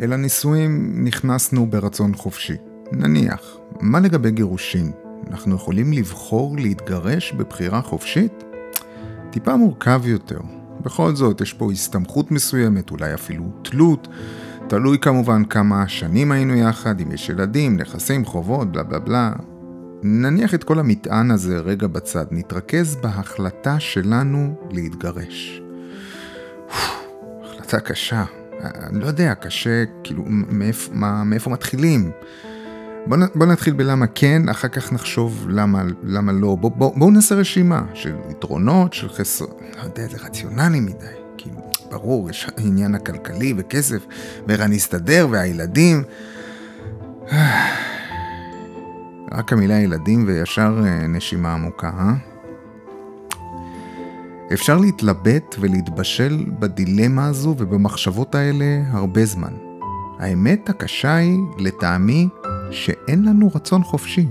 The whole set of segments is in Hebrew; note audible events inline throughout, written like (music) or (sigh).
אל הנישואים נכנסנו ברצון חופשי. נניח, מה לגבי גירושין? אנחנו יכולים לבחור להתגרש בבחירה חופשית? טיפה מורכב יותר. בכל זאת, יש פה הסתמכות מסוימת, אולי אפילו תלות. תלוי כמובן כמה שנים היינו יחד, אם יש ילדים, נכסים, חובות, בלה בלה בלה. נניח את כל המטען הזה רגע בצד, נתרכז בהחלטה שלנו להתגרש. החלטה קשה. אני לא יודע, קשה, כאילו, מאיפה, מה, מאיפה מתחילים? בוא, בוא נתחיל בלמה כן, אחר כך נחשוב למה, למה לא. בואו בוא, בוא נעשה רשימה של יתרונות, של חסר... לא יודע, זה רציונלי מדי. כאילו, ברור, יש העניין הכלכלי וכסף, ואיך אני אסתדר, והילדים. (sighs) רק המילה ילדים וישר אה, נשימה עמוקה, אה? אפשר להתלבט ולהתבשל בדילמה הזו ובמחשבות האלה הרבה זמן. האמת הקשה היא, לטעמי, שאין לנו רצון חופשי.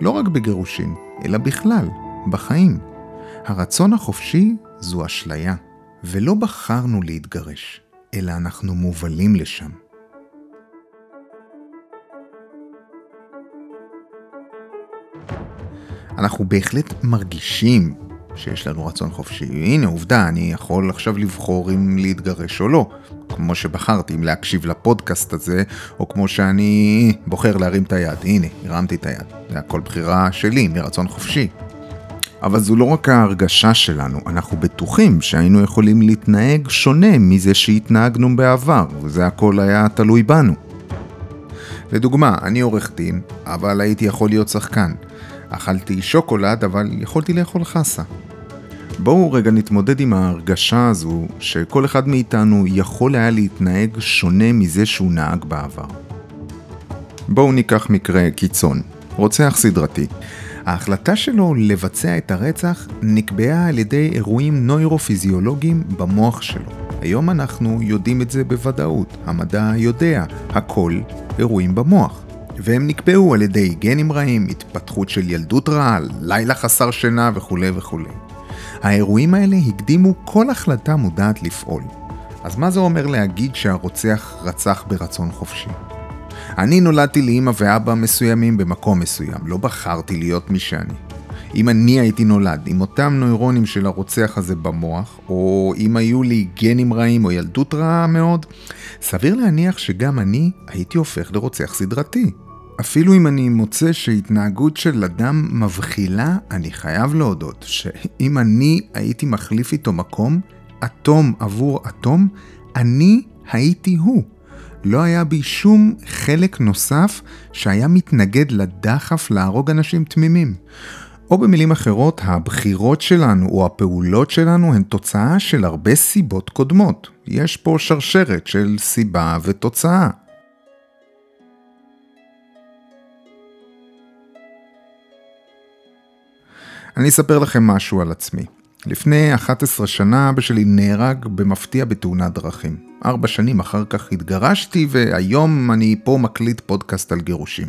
לא רק בגירושין, אלא בכלל, בחיים. הרצון החופשי זו אשליה, ולא בחרנו להתגרש, אלא אנחנו מובלים לשם. אנחנו בהחלט מרגישים שיש לנו רצון חופשי. הנה עובדה, אני יכול עכשיו לבחור אם להתגרש או לא. כמו שבחרתי אם להקשיב לפודקאסט הזה, או כמו שאני בוחר להרים את היד. הנה, הרמתי את היד. זה הכל בחירה שלי, מרצון חופשי. אבל זו לא רק ההרגשה שלנו, אנחנו בטוחים שהיינו יכולים להתנהג שונה מזה שהתנהגנו בעבר, וזה הכל היה תלוי בנו. לדוגמה, אני עורך דין, אבל הייתי יכול להיות שחקן. אכלתי שוקולד, אבל יכולתי לאכול חסה. בואו רגע נתמודד עם ההרגשה הזו שכל אחד מאיתנו יכול היה להתנהג שונה מזה שהוא נהג בעבר. בואו ניקח מקרה קיצון, רוצח סדרתי. ההחלטה שלו לבצע את הרצח נקבעה על ידי אירועים נוירופיזיולוגיים במוח שלו. היום אנחנו יודעים את זה בוודאות, המדע יודע, הכל אירועים במוח. והם נקבעו על ידי גנים רעים, התפתחות של ילדות רעה, לילה חסר שינה וכולי וכולי. האירועים האלה הקדימו כל החלטה מודעת לפעול. אז מה זה אומר להגיד שהרוצח רצח ברצון חופשי? אני נולדתי לאמא ואבא מסוימים במקום מסוים, לא בחרתי להיות מי שאני. אם אני הייתי נולד עם אותם נוירונים של הרוצח הזה במוח, או אם היו לי גנים רעים או ילדות רעה מאוד, סביר להניח שגם אני הייתי הופך לרוצח סדרתי. אפילו אם אני מוצא שהתנהגות של אדם מבחילה, אני חייב להודות שאם אני הייתי מחליף איתו מקום, אטום עבור אטום, אני הייתי הוא. לא היה בי שום חלק נוסף שהיה מתנגד לדחף להרוג אנשים תמימים. או במילים אחרות, הבחירות שלנו או הפעולות שלנו הן תוצאה של הרבה סיבות קודמות. יש פה שרשרת של סיבה ותוצאה. אני אספר לכם משהו על עצמי. לפני 11 שנה אבא שלי נהרג במפתיע בתאונת דרכים. ארבע שנים אחר כך התגרשתי והיום אני פה מקליט פודקאסט על גירושים.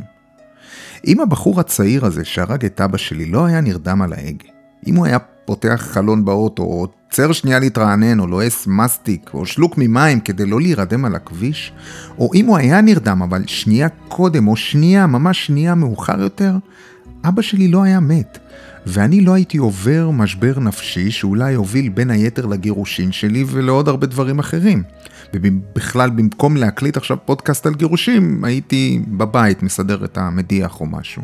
אם הבחור הצעיר הזה שהרג את אבא שלי לא היה נרדם על ההגה, אם הוא היה פותח חלון באוטו, או עוצר שנייה להתרענן, או לועס מסטיק, או שלוק ממים כדי לא להירדם על הכביש, או אם הוא היה נרדם אבל שנייה קודם, או שנייה, ממש שנייה מאוחר יותר, אבא שלי לא היה מת. ואני לא הייתי עובר משבר נפשי שאולי הוביל בין היתר לגירושין שלי ולעוד הרבה דברים אחרים. ובכלל במקום להקליט עכשיו פודקאסט על גירושים, הייתי בבית מסדר את המדיח או משהו.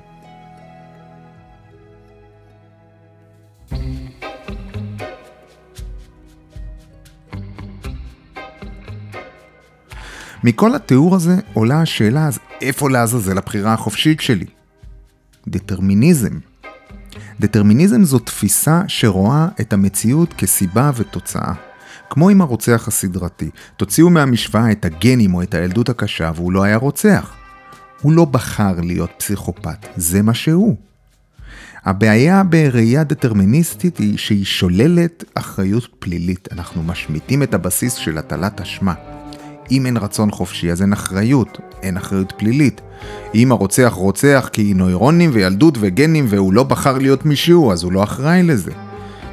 מכל התיאור הזה עולה השאלה אז איפה לעזאזל הבחירה החופשית שלי? דטרמיניזם. דטרמיניזם זו תפיסה שרואה את המציאות כסיבה ותוצאה. כמו עם הרוצח הסדרתי, תוציאו מהמשוואה את הגנים או את הילדות הקשה והוא לא היה רוצח. הוא לא בחר להיות פסיכופת, זה מה שהוא. הבעיה בראייה דטרמיניסטית היא שהיא שוללת אחריות פלילית. אנחנו משמיטים את הבסיס של הטלת אשמה. אם אין רצון חופשי אז אין אחריות, אין אחריות פלילית. אם הרוצח רוצח כי נוירונים וילדות וגנים והוא לא בחר להיות מישהו, אז הוא לא אחראי לזה.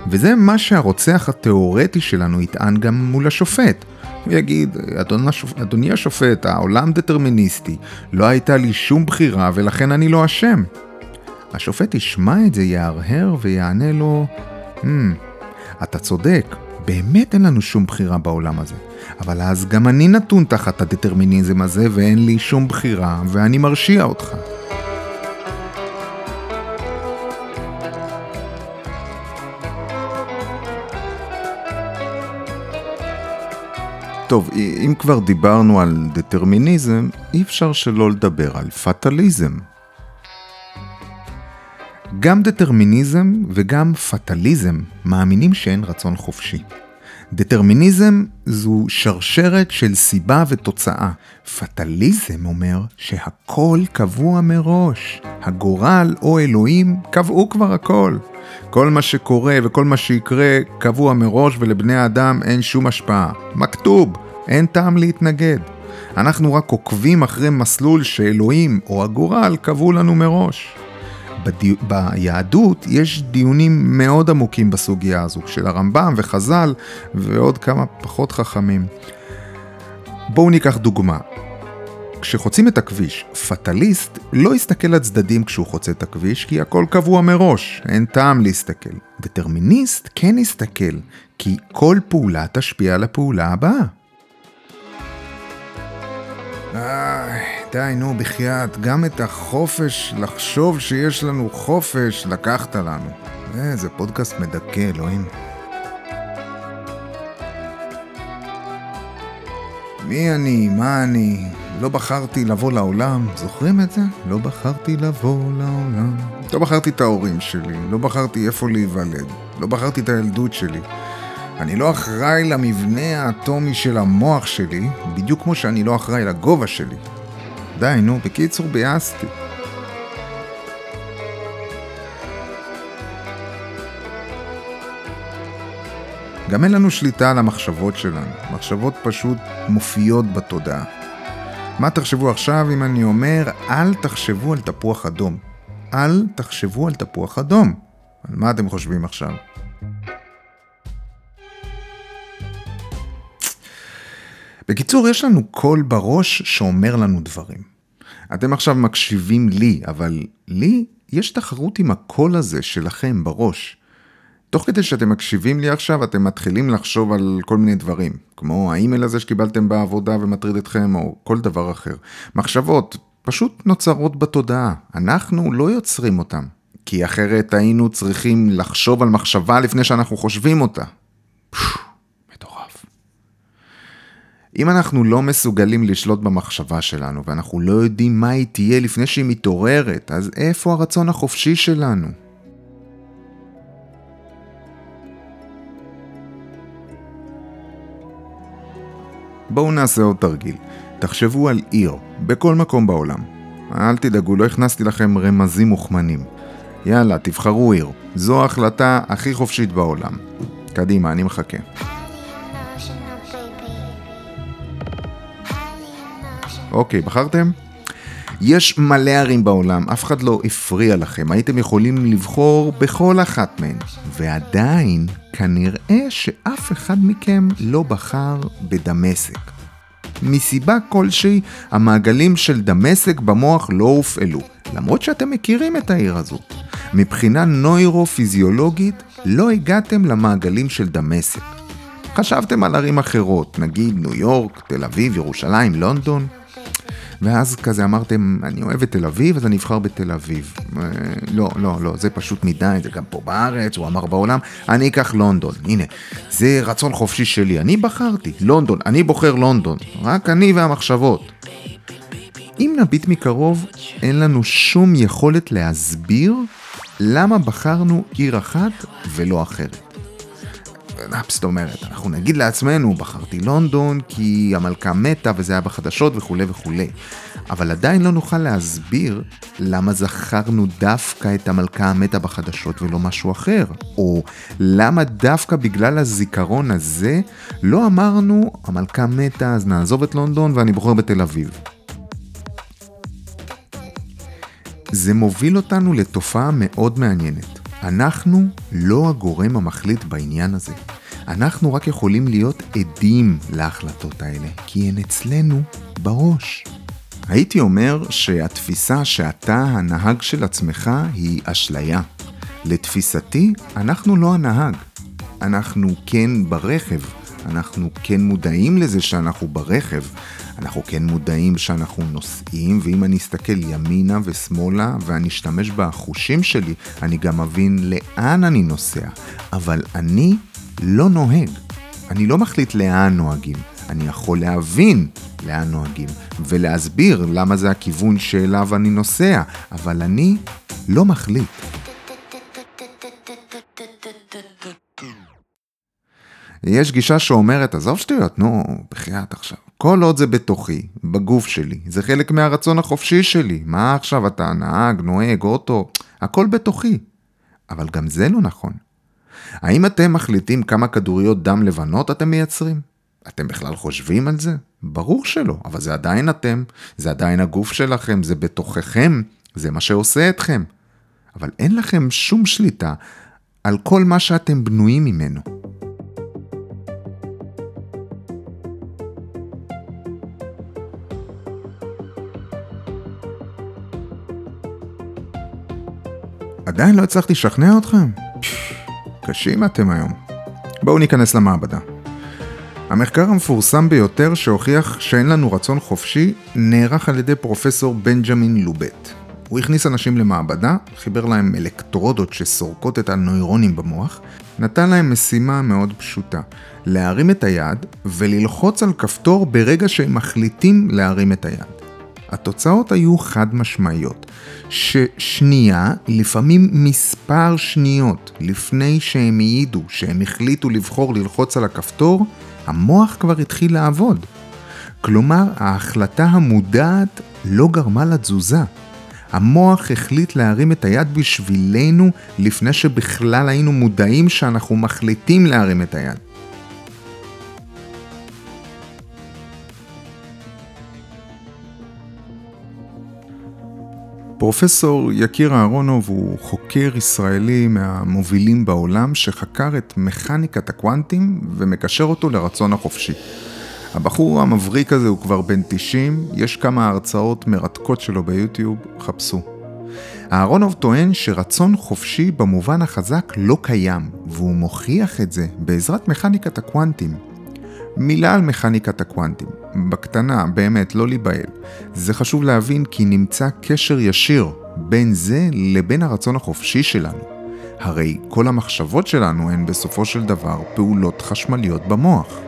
וזה מה שהרוצח התיאורטי שלנו יטען גם מול השופט. הוא יגיד, אדון השופ... אדוני השופט, העולם דטרמיניסטי, לא הייתה לי שום בחירה ולכן אני לא אשם. השופט ישמע את זה, יהרהר ויענה לו, hmm, אתה צודק, באמת אין לנו שום בחירה בעולם הזה. אבל אז גם אני נתון תחת הדטרמיניזם הזה ואין לי שום בחירה ואני מרשיע אותך. טוב, אם כבר דיברנו על דטרמיניזם, אי אפשר שלא לדבר על פטליזם. גם דטרמיניזם וגם פטליזם מאמינים שאין רצון חופשי. דטרמיניזם זו שרשרת של סיבה ותוצאה. פטליזם אומר שהכל קבוע מראש. הגורל או אלוהים קבעו כבר הכל. כל מה שקורה וכל מה שיקרה קבוע מראש ולבני האדם אין שום השפעה. מכתוב, אין טעם להתנגד. אנחנו רק עוקבים אחרי מסלול שאלוהים או הגורל קבעו לנו מראש. בדי... ביהדות יש דיונים מאוד עמוקים בסוגיה הזו, של הרמב"ם וחז"ל ועוד כמה פחות חכמים. בואו ניקח דוגמה. כשחוצים את הכביש, פטליסט לא יסתכל לצדדים כשהוא חוצה את הכביש, כי הכל קבוע מראש, אין טעם להסתכל. דטרמיניסט כן יסתכל, כי כל פעולה תשפיע על הפעולה הבאה. איי, די, נו, בחייאת, גם את החופש לחשוב שיש לנו חופש לקחת לנו. איזה פודקאסט מדכא, אלוהים. מי אני? מה אני? לא בחרתי לבוא לעולם. זוכרים את זה? לא בחרתי לבוא לעולם. לא בחרתי את ההורים שלי, לא בחרתי איפה להיוולד, לא בחרתי את הילדות שלי. אני לא אחראי למבנה האטומי של המוח שלי, בדיוק כמו שאני לא אחראי לגובה שלי. די, נו, בקיצור ביאסתי. גם אין לנו שליטה על המחשבות שלנו. מחשבות פשוט מופיעות בתודעה. מה תחשבו עכשיו אם אני אומר, אל תחשבו על תפוח אדום. אל תחשבו על תפוח אדום. על מה אתם חושבים עכשיו? בקיצור, יש לנו קול בראש שאומר לנו דברים. אתם עכשיו מקשיבים לי, אבל לי יש תחרות עם הקול הזה שלכם בראש. תוך כדי שאתם מקשיבים לי עכשיו, אתם מתחילים לחשוב על כל מיני דברים, כמו האימייל הזה שקיבלתם בעבודה ומטריד אתכם, או כל דבר אחר. מחשבות פשוט נוצרות בתודעה, אנחנו לא יוצרים אותן, כי אחרת היינו צריכים לחשוב על מחשבה לפני שאנחנו חושבים אותה. אם אנחנו לא מסוגלים לשלוט במחשבה שלנו, ואנחנו לא יודעים מה היא תהיה לפני שהיא מתעוררת, אז איפה הרצון החופשי שלנו? בואו נעשה עוד תרגיל. תחשבו על עיר, בכל מקום בעולם. אל תדאגו, לא הכנסתי לכם רמזים מוכמנים. יאללה, תבחרו עיר. זו ההחלטה הכי חופשית בעולם. קדימה, אני מחכה. אוקיי, בחרתם? יש מלא ערים בעולם, אף אחד לא הפריע לכם, הייתם יכולים לבחור בכל אחת מהן. ועדיין, כנראה שאף אחד מכם לא בחר בדמשק. מסיבה כלשהי, המעגלים של דמשק במוח לא הופעלו, למרות שאתם מכירים את העיר הזו. מבחינה נוירו-פיזיולוגית, לא הגעתם למעגלים של דמשק. חשבתם על ערים אחרות, נגיד ניו יורק, תל אביב, ירושלים, לונדון, ואז כזה אמרתם, אני אוהב את תל אביב, אז אני אבחר בתל אביב. אה, לא, לא, לא, זה פשוט מדי, זה גם פה בארץ, הוא אמר בעולם, אני אקח לונדון. הנה, זה רצון חופשי שלי, אני בחרתי, לונדון, אני בוחר לונדון, רק אני והמחשבות. אם נביט מקרוב, אין לנו שום יכולת להסביר למה בחרנו עיר אחת ולא אחרת. זאת אומרת, אנחנו נגיד לעצמנו, בחרתי לונדון כי המלכה מתה וזה היה בחדשות וכולי וכולי. אבל עדיין לא נוכל להסביר למה זכרנו דווקא את המלכה המתה בחדשות ולא משהו אחר. או למה דווקא בגלל הזיכרון הזה לא אמרנו, המלכה מתה אז נעזוב את לונדון ואני בוחר בתל אביב. זה מוביל אותנו לתופעה מאוד מעניינת. אנחנו לא הגורם המחליט בעניין הזה. אנחנו רק יכולים להיות עדים להחלטות האלה, כי הן אצלנו בראש. הייתי אומר שהתפיסה שאתה הנהג של עצמך היא אשליה. לתפיסתי, אנחנו לא הנהג. אנחנו כן ברכב, אנחנו כן מודעים לזה שאנחנו ברכב, אנחנו כן מודעים שאנחנו נוסעים, ואם אני אסתכל ימינה ושמאלה ואני אשתמש בחושים שלי, אני גם אבין לאן אני נוסע. אבל אני לא נוהג. אני לא מחליט לאן נוהגים. אני יכול להבין לאן נוהגים, ולהסביר למה זה הכיוון שאליו אני נוסע, אבל אני לא מחליט. יש גישה שאומרת, עזוב שטויות, נו, בחייאת עכשיו. כל עוד זה בתוכי, בגוף שלי, זה חלק מהרצון החופשי שלי. מה עכשיו אתה נהג, נוהג, אוטו, הכל בתוכי. אבל גם זה לא נכון. האם אתם מחליטים כמה כדוריות דם לבנות אתם מייצרים? אתם בכלל חושבים על זה? ברור שלא, אבל זה עדיין אתם, זה עדיין הגוף שלכם, זה בתוככם, זה מה שעושה אתכם. אבל אין לכם שום שליטה על כל מה שאתם בנויים ממנו. עדיין לא הצלחתי לשכנע אתכם? קשים אתם היום. בואו ניכנס למעבדה. המחקר המפורסם ביותר שהוכיח שאין לנו רצון חופשי נערך על ידי פרופסור בנג'מין לובט. הוא הכניס אנשים למעבדה, חיבר להם אלקטרודות שסורקות את הנוירונים במוח, נתן להם משימה מאוד פשוטה, להרים את היד וללחוץ על כפתור ברגע שהם מחליטים להרים את היד. התוצאות היו חד משמעיות, ששנייה, לפעמים מספר שניות לפני שהם העידו שהם החליטו לבחור ללחוץ על הכפתור, המוח כבר התחיל לעבוד. כלומר, ההחלטה המודעת לא גרמה לתזוזה. המוח החליט להרים את היד בשבילנו לפני שבכלל היינו מודעים שאנחנו מחליטים להרים את היד. פרופסור יקיר אהרונוב הוא חוקר ישראלי מהמובילים בעולם שחקר את מכניקת הקוונטים ומקשר אותו לרצון החופשי. הבחור המבריק הזה הוא כבר בן 90, יש כמה הרצאות מרתקות שלו ביוטיוב, חפשו. אהרונוב טוען שרצון חופשי במובן החזק לא קיים, והוא מוכיח את זה בעזרת מכניקת הקוונטים. מילה על מכניקת הקוונטים. בקטנה, באמת, לא להיבהל. זה חשוב להבין כי נמצא קשר ישיר בין זה לבין הרצון החופשי שלנו. הרי כל המחשבות שלנו הן בסופו של דבר פעולות חשמליות במוח.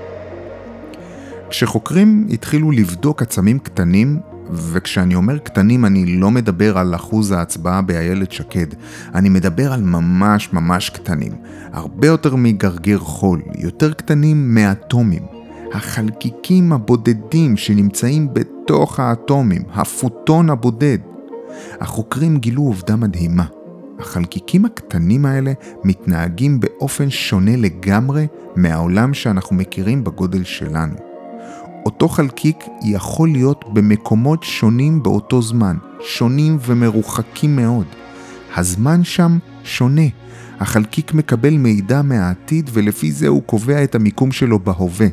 כשחוקרים התחילו לבדוק עצמים קטנים, וכשאני אומר קטנים אני לא מדבר על אחוז ההצבעה באיילת שקד, אני מדבר על ממש ממש קטנים, הרבה יותר מגרגר חול, יותר קטנים מאטומים. החלקיקים הבודדים שנמצאים בתוך האטומים, הפוטון הבודד. החוקרים גילו עובדה מדהימה. החלקיקים הקטנים האלה מתנהגים באופן שונה לגמרי מהעולם שאנחנו מכירים בגודל שלנו. אותו חלקיק יכול להיות במקומות שונים באותו זמן, שונים ומרוחקים מאוד. הזמן שם שונה. החלקיק מקבל מידע מהעתיד ולפי זה הוא קובע את המיקום שלו בהווה.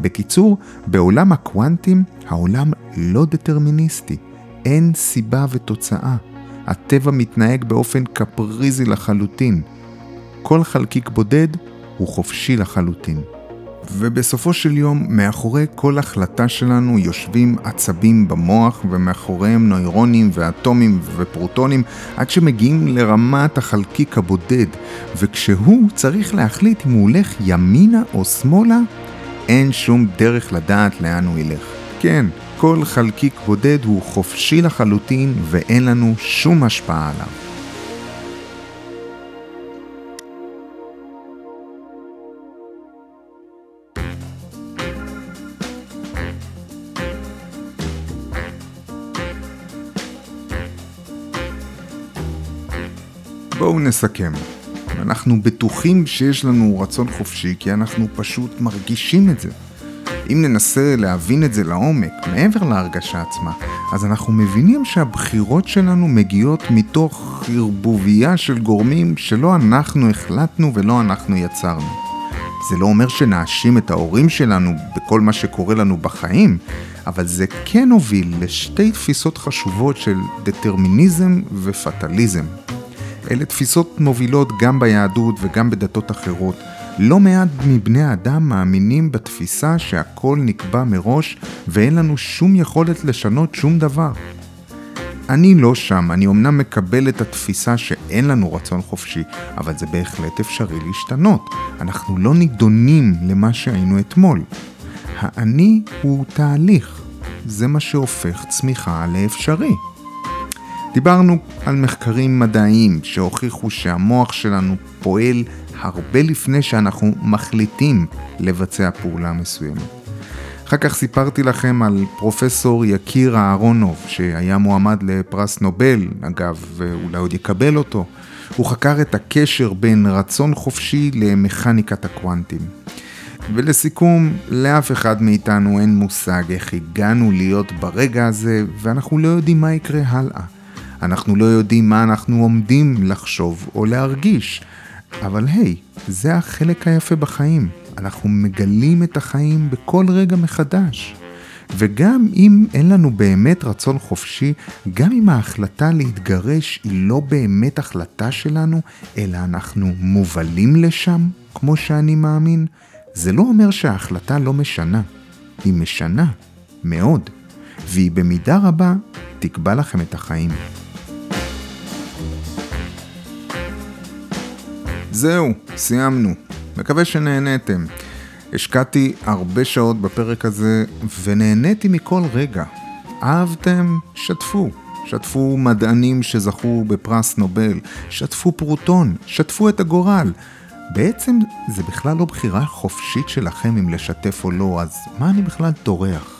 בקיצור, בעולם הקוונטים העולם לא דטרמיניסטי, אין סיבה ותוצאה. הטבע מתנהג באופן קפריזי לחלוטין. כל חלקיק בודד הוא חופשי לחלוטין. ובסופו של יום, מאחורי כל החלטה שלנו יושבים עצבים במוח ומאחוריהם נוירונים ואטומים ופרוטונים עד שמגיעים לרמת החלקיק הבודד, וכשהוא צריך להחליט אם הוא הולך ימינה או שמאלה, אין שום דרך לדעת לאן הוא ילך. כן, כל חלקיק בודד הוא חופשי לחלוטין ואין לנו שום השפעה עליו. בואו נסכם. אנחנו בטוחים שיש לנו רצון חופשי כי אנחנו פשוט מרגישים את זה. אם ננסה להבין את זה לעומק, מעבר להרגשה עצמה, אז אנחנו מבינים שהבחירות שלנו מגיעות מתוך ערבוביה של גורמים שלא אנחנו החלטנו ולא אנחנו יצרנו. זה לא אומר שנאשים את ההורים שלנו בכל מה שקורה לנו בחיים, אבל זה כן הוביל לשתי תפיסות חשובות של דטרמיניזם ופטליזם. אלה תפיסות מובילות גם ביהדות וגם בדתות אחרות. לא מעט מבני האדם מאמינים בתפיסה שהכל נקבע מראש ואין לנו שום יכולת לשנות שום דבר. אני לא שם, אני אמנם מקבל את התפיסה שאין לנו רצון חופשי, אבל זה בהחלט אפשרי להשתנות. אנחנו לא נידונים למה שהיינו אתמול. האני הוא תהליך, זה מה שהופך צמיחה לאפשרי. דיברנו על מחקרים מדעיים שהוכיחו שהמוח שלנו פועל הרבה לפני שאנחנו מחליטים לבצע פעולה מסוימת. אחר כך סיפרתי לכם על פרופסור יקיר אהרונוב, שהיה מועמד לפרס נובל, אגב, ואולי עוד יקבל אותו. הוא חקר את הקשר בין רצון חופשי למכניקת הקוונטים. ולסיכום, לאף אחד מאיתנו אין מושג איך הגענו להיות ברגע הזה, ואנחנו לא יודעים מה יקרה הלאה. אנחנו לא יודעים מה אנחנו עומדים לחשוב או להרגיש. אבל היי, זה החלק היפה בחיים. אנחנו מגלים את החיים בכל רגע מחדש. וגם אם אין לנו באמת רצון חופשי, גם אם ההחלטה להתגרש היא לא באמת החלטה שלנו, אלא אנחנו מובלים לשם, כמו שאני מאמין, זה לא אומר שההחלטה לא משנה. היא משנה, מאוד, והיא במידה רבה תקבע לכם את החיים. זהו, סיימנו. מקווה שנהניתם. השקעתי הרבה שעות בפרק הזה ונהניתי מכל רגע. אהבתם? שתפו. שתפו מדענים שזכו בפרס נובל, שתפו פרוטון, שתפו את הגורל. בעצם זה בכלל לא בחירה חופשית שלכם אם לשתף או לא, אז מה אני בכלל טורח?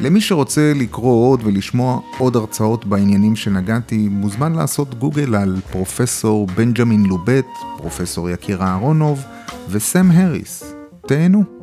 למי שרוצה לקרוא עוד ולשמוע עוד הרצאות בעניינים שנגעתי, מוזמן לעשות גוגל על פרופסור בנג'מין לובט, פרופסור יקיר אהרונוב וסם הריס. תהנו.